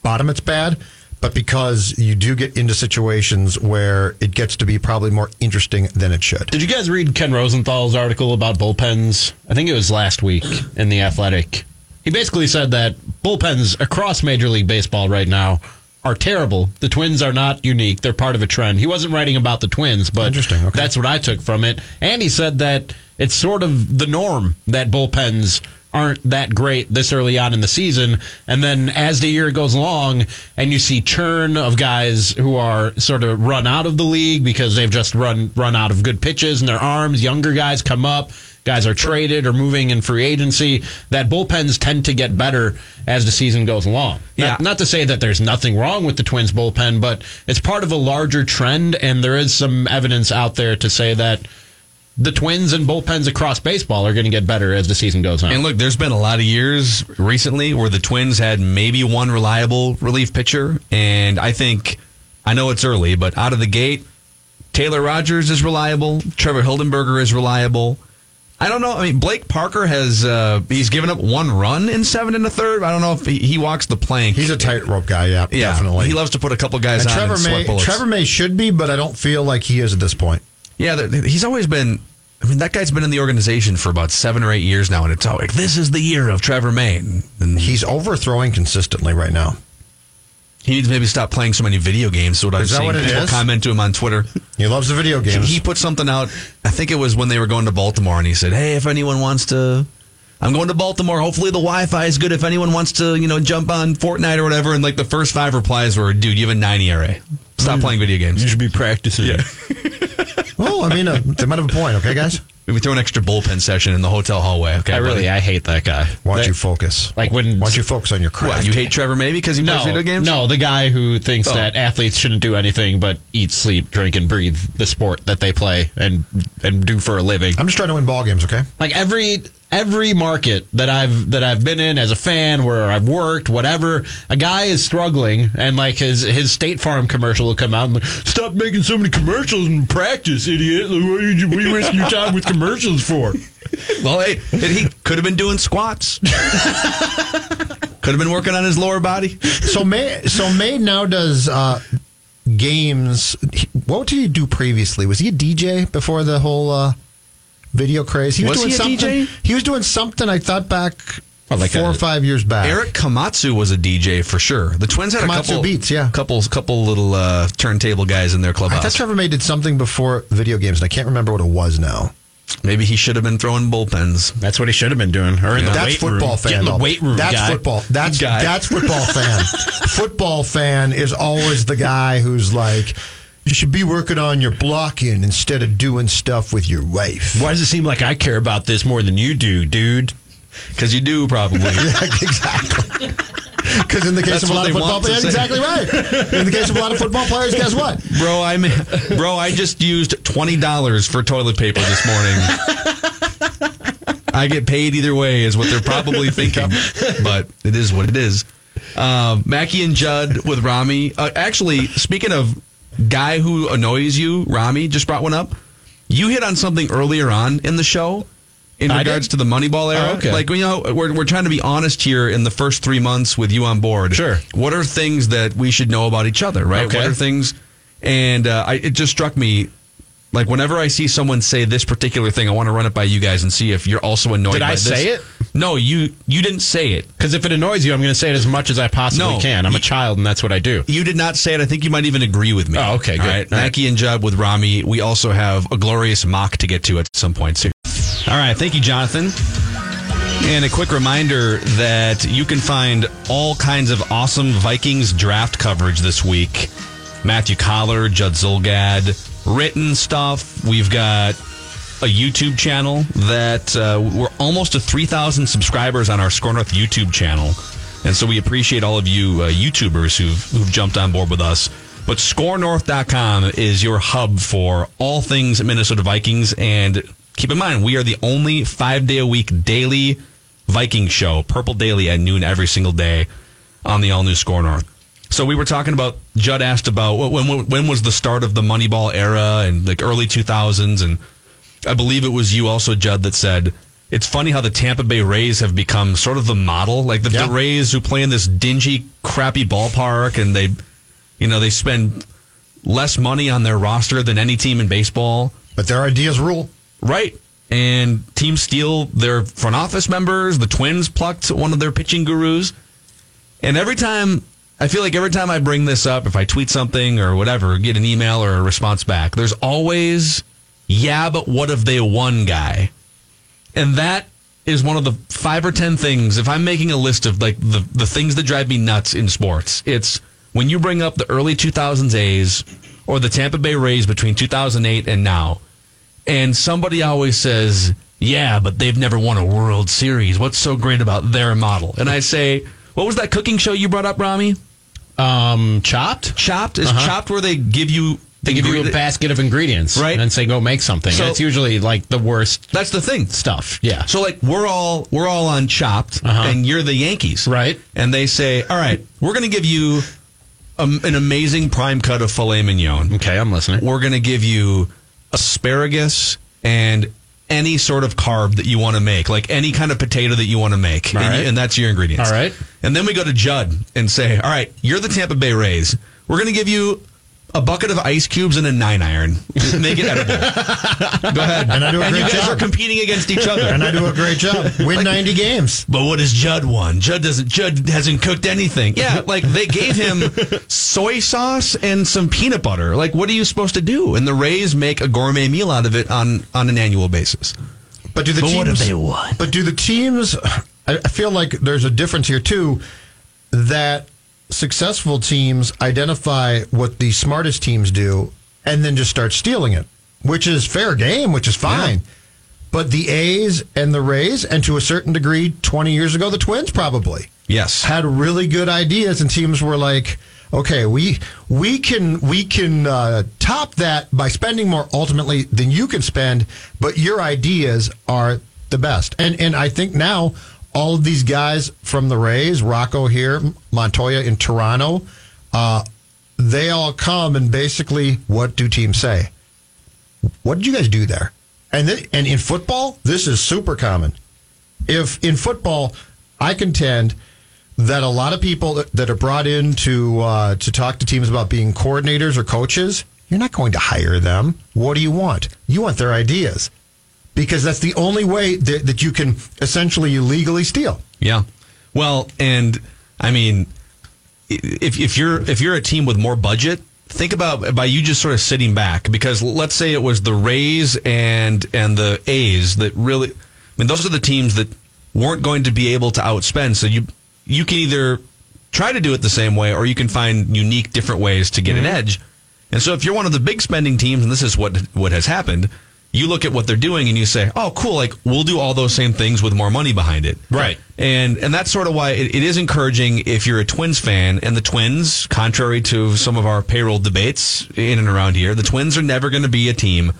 bottom it's bad, but because you do get into situations where it gets to be probably more interesting than it should. Did you guys read Ken Rosenthal's article about bullpens? I think it was last week in The Athletic. He basically said that bullpens across Major League Baseball right now are terrible. The Twins are not unique. They're part of a trend. He wasn't writing about the Twins, but Interesting, okay. that's what I took from it. And he said that it's sort of the norm that bullpens aren't that great this early on in the season. And then as the year goes along and you see churn of guys who are sort of run out of the league because they've just run run out of good pitches in their arms, younger guys come up, guys are traded or moving in free agency, that bullpens tend to get better as the season goes along. Yeah. Not, not to say that there's nothing wrong with the Twins bullpen, but it's part of a larger trend and there is some evidence out there to say that the Twins and bullpens across baseball are going to get better as the season goes on. And look, there's been a lot of years recently where the Twins had maybe one reliable relief pitcher, and I think I know it's early, but out of the gate, Taylor Rogers is reliable. Trevor Hildenberger is reliable. I don't know. I mean, Blake Parker has uh, he's given up one run in seven and a third. I don't know if he, he walks the plank. He's a tightrope guy, yeah, yeah, definitely. He loves to put a couple guys and on Trevor and May. Trevor May should be, but I don't feel like he is at this point. Yeah, he's always been. I mean, that guy's been in the organization for about seven or eight years now, and it's all like this is the year of Trevor May. And, and He's overthrowing consistently right now. He needs to maybe stop playing so many video games. So what I've Is that seen what it people is? comment to him on Twitter. He loves the video games. He put something out. I think it was when they were going to Baltimore, and he said, "Hey, if anyone wants to." I'm going to Baltimore. Hopefully the Wi-Fi is good. If anyone wants to, you know, jump on Fortnite or whatever, and like the first five replies were, "Dude, you have a 9 ERA. Stop mm. playing video games. You should be practicing." Yeah. well, I mean, uh, they might have a point. Okay, guys. Maybe throw an extra bullpen session in the hotel hallway. Okay, I really, buddy? I hate that guy. Why don't That- you focus? Like when Why don't you focus on your craft? What, you hate Trevor maybe because he plays no, video games? no, the guy who thinks Oh. that athletes shouldn't do anything but eat, sleep, drink, and breathe the sport that they play and and do for a living. I'm just trying to win ball games. Okay. Like every every market that I've that I've been in as a fan, where I've worked, whatever, a guy is struggling, and like his his State Farm commercial will come out and like, stop making so many commercials and practice, idiot. Like, what, are you, what are you wasting your time with commercials for? Well, hey, he could have been doing squats. could have been working on his lower body. So May, so May now does uh, games. What did he do previously? Was he a DJ before the whole uh, video craze? He Was doing he a something. DJ? He was doing something. I thought back like four a- or five years back. Erik Komatsu was a DJ for sure. The Twins had Komatsu a couple Beats, yeah. couple couple little uh, turntable guys in their clubhouse. I thought Trevor May did something before video games, and I can't remember what it was now. Maybe he should have been throwing bullpens. That's what he should have been doing. Or in the That's weight football room. fan. Get in the weight room, That's guy. football. That's Guy. that's football fan. football fan is always the guy who's like, you should be working on your blocking instead of doing stuff with your wife. Why does it seem like I care about this more than you do, dude? Because you do probably. Yeah, exactly. Because in the case That's of a lot of football players, exactly right. In the case of a lot of football players, guess what? Bro, I'm bro. I just used twenty dollars for toilet paper this morning. I get paid either way, is what they're probably thinking. But it is what it is. Um, Mackey and Judd with Rami. Uh, actually, speaking of guy who annoys you, Rami just brought one up. You hit on something earlier on in the show in I regards did? to the Moneyball era. Oh, okay. Like you know, we're we're trying to be honest here in the first three months with you on board. Sure. What are things that we should know about each other? Right. Okay. What are things? And uh, I, it just struck me. Like whenever I see someone say this particular thing, I want to run it by you guys and see if you're also annoyed. Did by I this. say it? No, you you didn't say it. Because if it annoys you, I'm going to say it as much as I possibly No. can. I'm a child, and that's what I do. You did not say it. I think you might even agree with me. Oh, okay, good. All right. All right. Mackey and Judd with Rami. We also have a glorious mock to get to at some point too. All right. Thank you, Jonathan. And a quick reminder that you can find all kinds of awesome Vikings draft coverage this week. Matthew Coller, Judd Zulgad, written stuff. We've got a YouTube channel that uh, we're almost to 3,000 subscribers on our Score North YouTube channel. And so we appreciate all of you uh, YouTubers who've, who've jumped on board with us. But scorenorth.com is your hub for all things Minnesota Vikings. And keep in mind, we are the only five day a week daily Viking show, Purple Daily at noon every single day on the all new Score North. So we were talking about. Judd asked about when, when when was the start of the Moneyball era and like early two thousands, and I believe it was you also, Judd, that said it's funny how the Tampa Bay Rays have become sort of the model, like the, Yeah. the Rays who play in this dingy, crappy ballpark, and they, you know, they spend less money on their roster than any team in baseball. But their ideas rule. Right. And teams steal their front office members. The Twins plucked one of their pitching gurus. And every time, I feel like every time I bring this up, if I tweet something or whatever, get an email or a response back, there's always, yeah, but what if they won guy? And that is one of the five or ten things. If I'm making a list of like the, the things that drive me nuts in sports, it's when you bring up the early 2000s A's or the Tampa Bay Rays between 2008 and now and somebody always says, "Yeah, but they've never won a World Series. What's so great about their model?" And I say, "What was that cooking show you brought up, Rami? Um, chopped. Chopped is Uh-huh. Chopped where they give you They give you a basket of ingredients, Right. and then say go make something. So- it's usually like the worst That's the thing. stuff. Yeah. So like we're all we're all on Chopped, Uh-huh. and you're the Yankees, Right. And they say, "All right, we're going to give you a, an amazing prime cut of filet mignon. Okay, I'm listening. We're going to give you asparagus and." Any sort of carb that you want to make, like any kind of potato that you want to make, and, you- right. and that's your ingredients. All right. And then we go to Judd and say, all right, you're the Tampa Bay Rays. We're going to give you a bucket of ice cubes and a nine iron. Make it edible. Go ahead. And I do a and you great guys job. are competing against each other. And I do a great job. Win 90 games. But what has Judd won? Judd doesn't. Judd hasn't cooked anything. Yeah, like they gave him soy sauce and some peanut butter. Like, what are you supposed to do? And the Rays make a gourmet meal out of it on on an annual basis. But do the But teams? what have they won? But do the teams? I I feel like there's a difference here too. That successful teams identify what the smartest teams do, and then just start stealing it, which is fair game, which is fine. But the A's and the Rays, and to a certain degree, 20 years ago, the Twins probably Yes. had really good ideas, and teams were like, "Okay, we we can we can uh, top that by spending more ultimately than you can spend, but your ideas are the best." And and I think now all of these guys from the Rays, Rocco here, Montoyo in Toronto, uh, they all come and basically, what do teams say? What did you guys do there? And then, and in football, this is super common. If in football, I contend that a lot of people that, that are brought in to uh, to talk to teams about being coordinators or coaches, you're not going to hire them. What do you want? You want their ideas because that's the only way that, that you can essentially legally steal. Yeah. Well, and I mean, if if you're if you're a team with more budget, think about by you just sort of sitting back because let's say it was the Rays and and the A's that really, I mean, those are the teams that weren't going to be able to outspend. So you you can either try to do it the same way or you can find unique different ways to get an mm-hmm. edge. And so if you're one of the big spending teams, and this is what what has happened, you look at what they're doing and you say, "Oh, cool! Like we'll do all those same things with more money behind it." Right. And and that's sort of why it, it is encouraging if you're a Twins fan. And the Twins, contrary to some of our payroll debates in and around here, the Twins are never going to be a team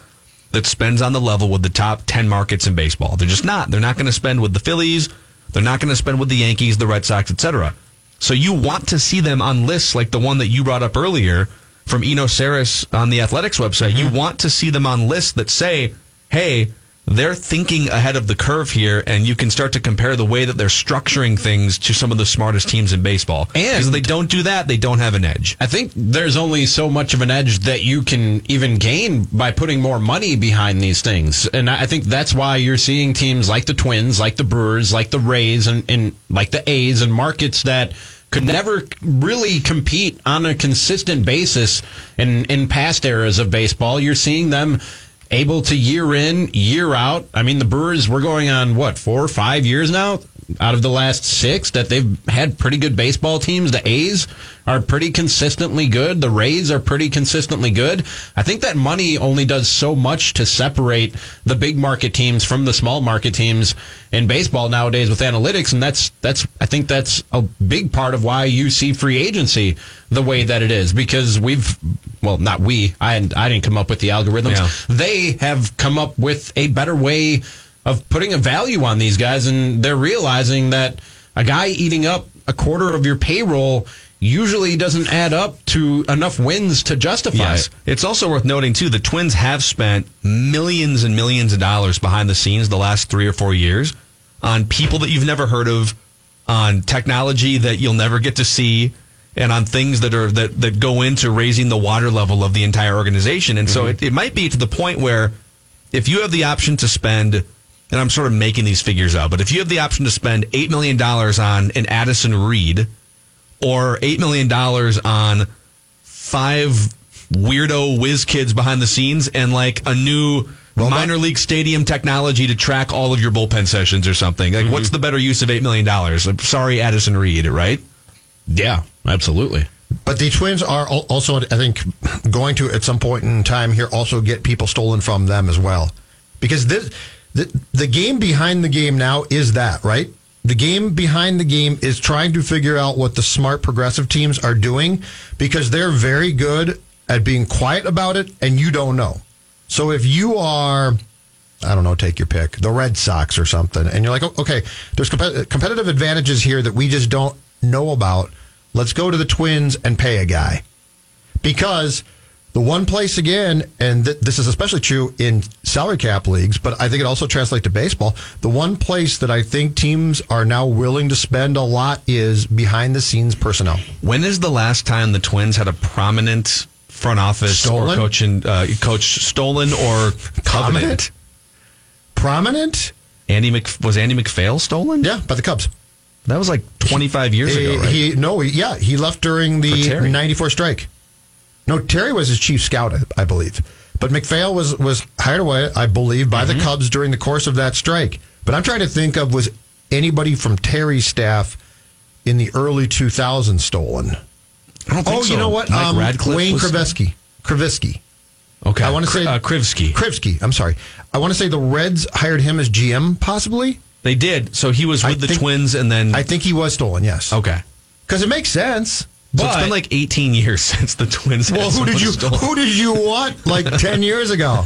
that spends on the level with the top ten markets in baseball. They're just not. They're not going to spend with the Phillies. They're not going to spend with the Yankees, the Red Sox, etc. So you want to see them on lists like the one that you brought up earlier from Eno Sarris on the Athletics website. You mm-hmm. want to see them on lists that say, "Hey, they're thinking ahead of the curve here," and you can start to compare the way that they're structuring things to some of the smartest teams in baseball. And- because if they don't do that, they don't have an edge. I think there's only so much of an edge that you can even gain by putting more money behind these things. And I think that's why you're seeing teams like the Twins, like the Brewers, like the Rays, and, and like the A's and markets that could never really compete on a consistent basis in, in past eras of baseball. You're seeing them able to year in, year out. I mean, the Brewers, we're going on what, four or five years now? Out of the last six, that they've had pretty good baseball teams. The A's are pretty consistently good. The Rays are pretty consistently good. I think that money only does so much to separate the big market teams from the small market teams in baseball nowadays with analytics, and that's that's I think that's a big part of why you see free agency the way that it is because we've well not we I I didn't come up with the algorithms. Yeah. They have come up with a better way of putting a value on these guys, and they're realizing that a guy eating up a quarter of your payroll usually doesn't add up to enough wins to justify Yes. it. It's also worth noting, too, the Twins have spent millions and millions of dollars behind the scenes the last three or four years on people that you've never heard of, on technology that you'll never get to see, and on things that are that, that go into raising the water level of the entire organization. And so mm-hmm. it, it might be to the point where if you have the option to spend, and I'm sort of making these figures out, but if you have the option to spend $8 million on an Addison Reed or $8 million on five weirdo whiz kids behind the scenes and like a new minor league stadium technology to track all of your bullpen sessions or something. Like, what's mm-hmm. the better use of $8 million? I'm sorry, Addison Reed, right? Yeah, absolutely. But the Twins are also, I think, going to at some point in time here also get people stolen from them as well, because this the the game behind the game now is that right. The game behind the game is trying to figure out what the smart progressive teams are doing because they're very good at being quiet about it and you don't know. So if you are I don't know, take your pick, the Red Sox or something. And you're like, "Oh, okay, there's compet- competitive advantages here that we just don't know about. Let's go to the Twins and pay a guy. Because the one place again, and th- this is especially true in salary cap leagues, but I think it also translates to baseball. The one place that I think teams are now willing to spend a lot is behind the scenes personnel. When is the last time the Twins had a prominent front office Stolen? or coaching uh, coach stolen or covenant. Prominent? Andy Mc, was Andy MacPhail stolen? Yeah, by the Cubs. That was like 25 years He- ago, right? He no, yeah, he left during the '94 strike. No, Terry was his chief scout, I- I believe, but MacPhail was was hired away, I believe, by Mm-hmm. the Cubs during the course of that strike. But I'm trying to think of was anybody from Terry's staff in the early 2000s stolen? I don't think oh, so. you know what? Mike Um, Radcliff Wayne Krivitsky. Krivitsky. Okay. I want to Kri- say uh, Krivsky. Krivsky. I'm sorry. I want to say the Reds hired him as GM, possibly. They did. So he was I with the think- Twins, and then I think he was stolen. Yes. okay. Because it makes sense. So it's been like 18 years since the Twins. had Well, who did you stolen. who did you want like ten years ago?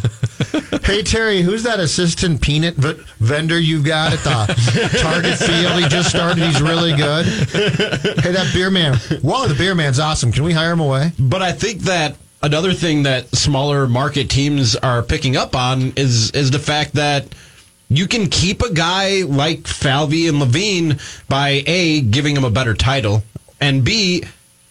hey Terry, who's that assistant peanut v- vendor you've got at the Target Field? He just started. He's really good. Hey, that beer man. Whoa, the beer man's awesome. Can we hire him away? But I think that another thing that smaller market teams are picking up on is is the fact that you can keep a guy like Falvey and Levine by a giving him a better title and b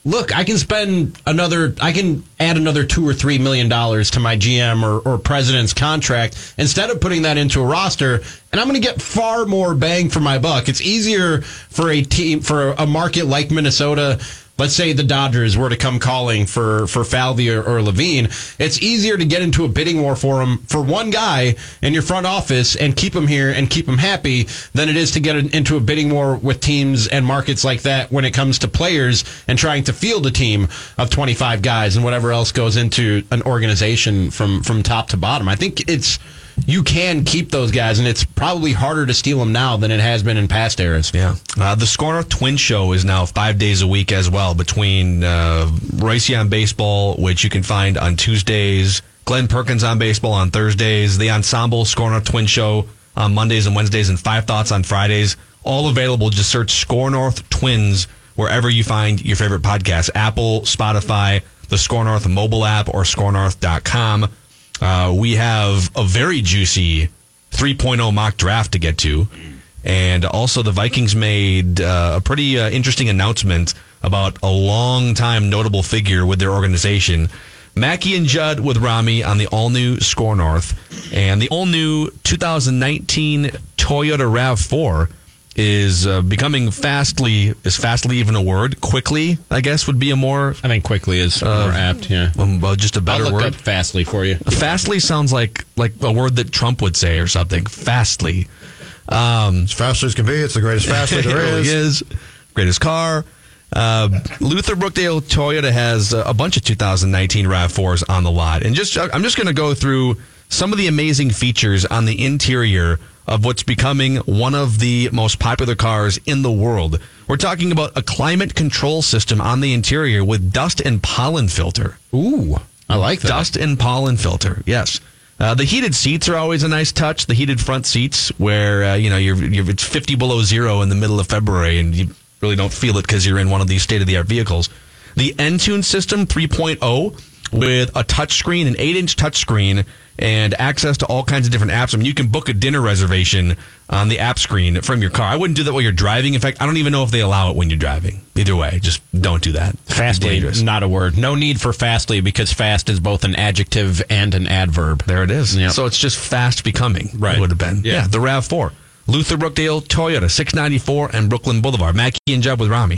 look I can spend another I can add another two or three million dollars to my GM or, or president's contract instead of putting that into a roster and I'm going to get far more bang for my buck. It's easier for a team for a market like Minnesota let's say the Dodgers were to come calling for for Falvey or, or Levine, it's easier to get into a bidding war for him for one guy in your front office and keep him here and keep him happy than it is to get into a bidding war with teams and markets like that when it comes to players and trying to field a team of 25 guys and whatever else goes into an organization from from top to bottom. I think it's you can keep those guys, and it's probably harder to steal them now than it has been in past eras. Yeah. Uh, the Score North Twin Show is now five days a week as well between uh, Royce on Baseball, which you can find on Tuesdays, Glenn Perkins on Baseball on Thursdays, the Ensemble Score North Twin Show on Mondays and Wednesdays, and Five Thoughts on Fridays. All available. Just search Score North Twins wherever you find your favorite podcasts Apple, Spotify, the Score North mobile app, or scorenorth.com. Uh, we have a very juicy 3.0 mock draft to get to. And also, the Vikings made uh, a pretty uh, interesting announcement about a long time notable figure with their organization. Mackey and Judd with Rami on the all new Score North. And the all new 2019 Toyota RAV4 is uh, becoming fastly, is fastly even a word? Quickly, I guess, would be a more. I think quickly is more apt. Yeah, um, well, just a better I'll look word. up fastly for you. Fastly sounds like like a word that Trump would say or something. Fastly. Um, As fast as can be, it's the greatest fastly there it really is. is. Greatest car. Uh, Luther Brookdale Toyota has a bunch of 2019 RAV4s on the lot. And just I'm just going to go through some of the amazing features on the interior of what's becoming one of the most popular cars in the world. We're talking about a climate control system on the interior with dust and pollen filter. Ooh, I like that. Dust and pollen filter. Yes. Uh, the heated seats are always a nice touch. The heated front seats, where uh, you know you're, you're it's 50 below zero in the middle of February, and you really don't feel it because you're in one of these state of the art vehicles. The Entune system 3.0 with a touchscreen, an eight inch touchscreen, and access to all kinds of different apps. I mean, you can book a dinner reservation on the app screen from your car. I wouldn't do that while you're driving. In fact, I don't even know if they allow it when you're driving. Either way, just don't do that. Fastly, not a word. No need for fastly because fast is both an adjective and an adverb. There it is. Yep. So it's just fast becoming. Right. It would have been. Yeah. Yeah. the RAV4. Luther Brookdale Toyota, 694 and Brooklyn Boulevard. Mackie and Jeb with Rami.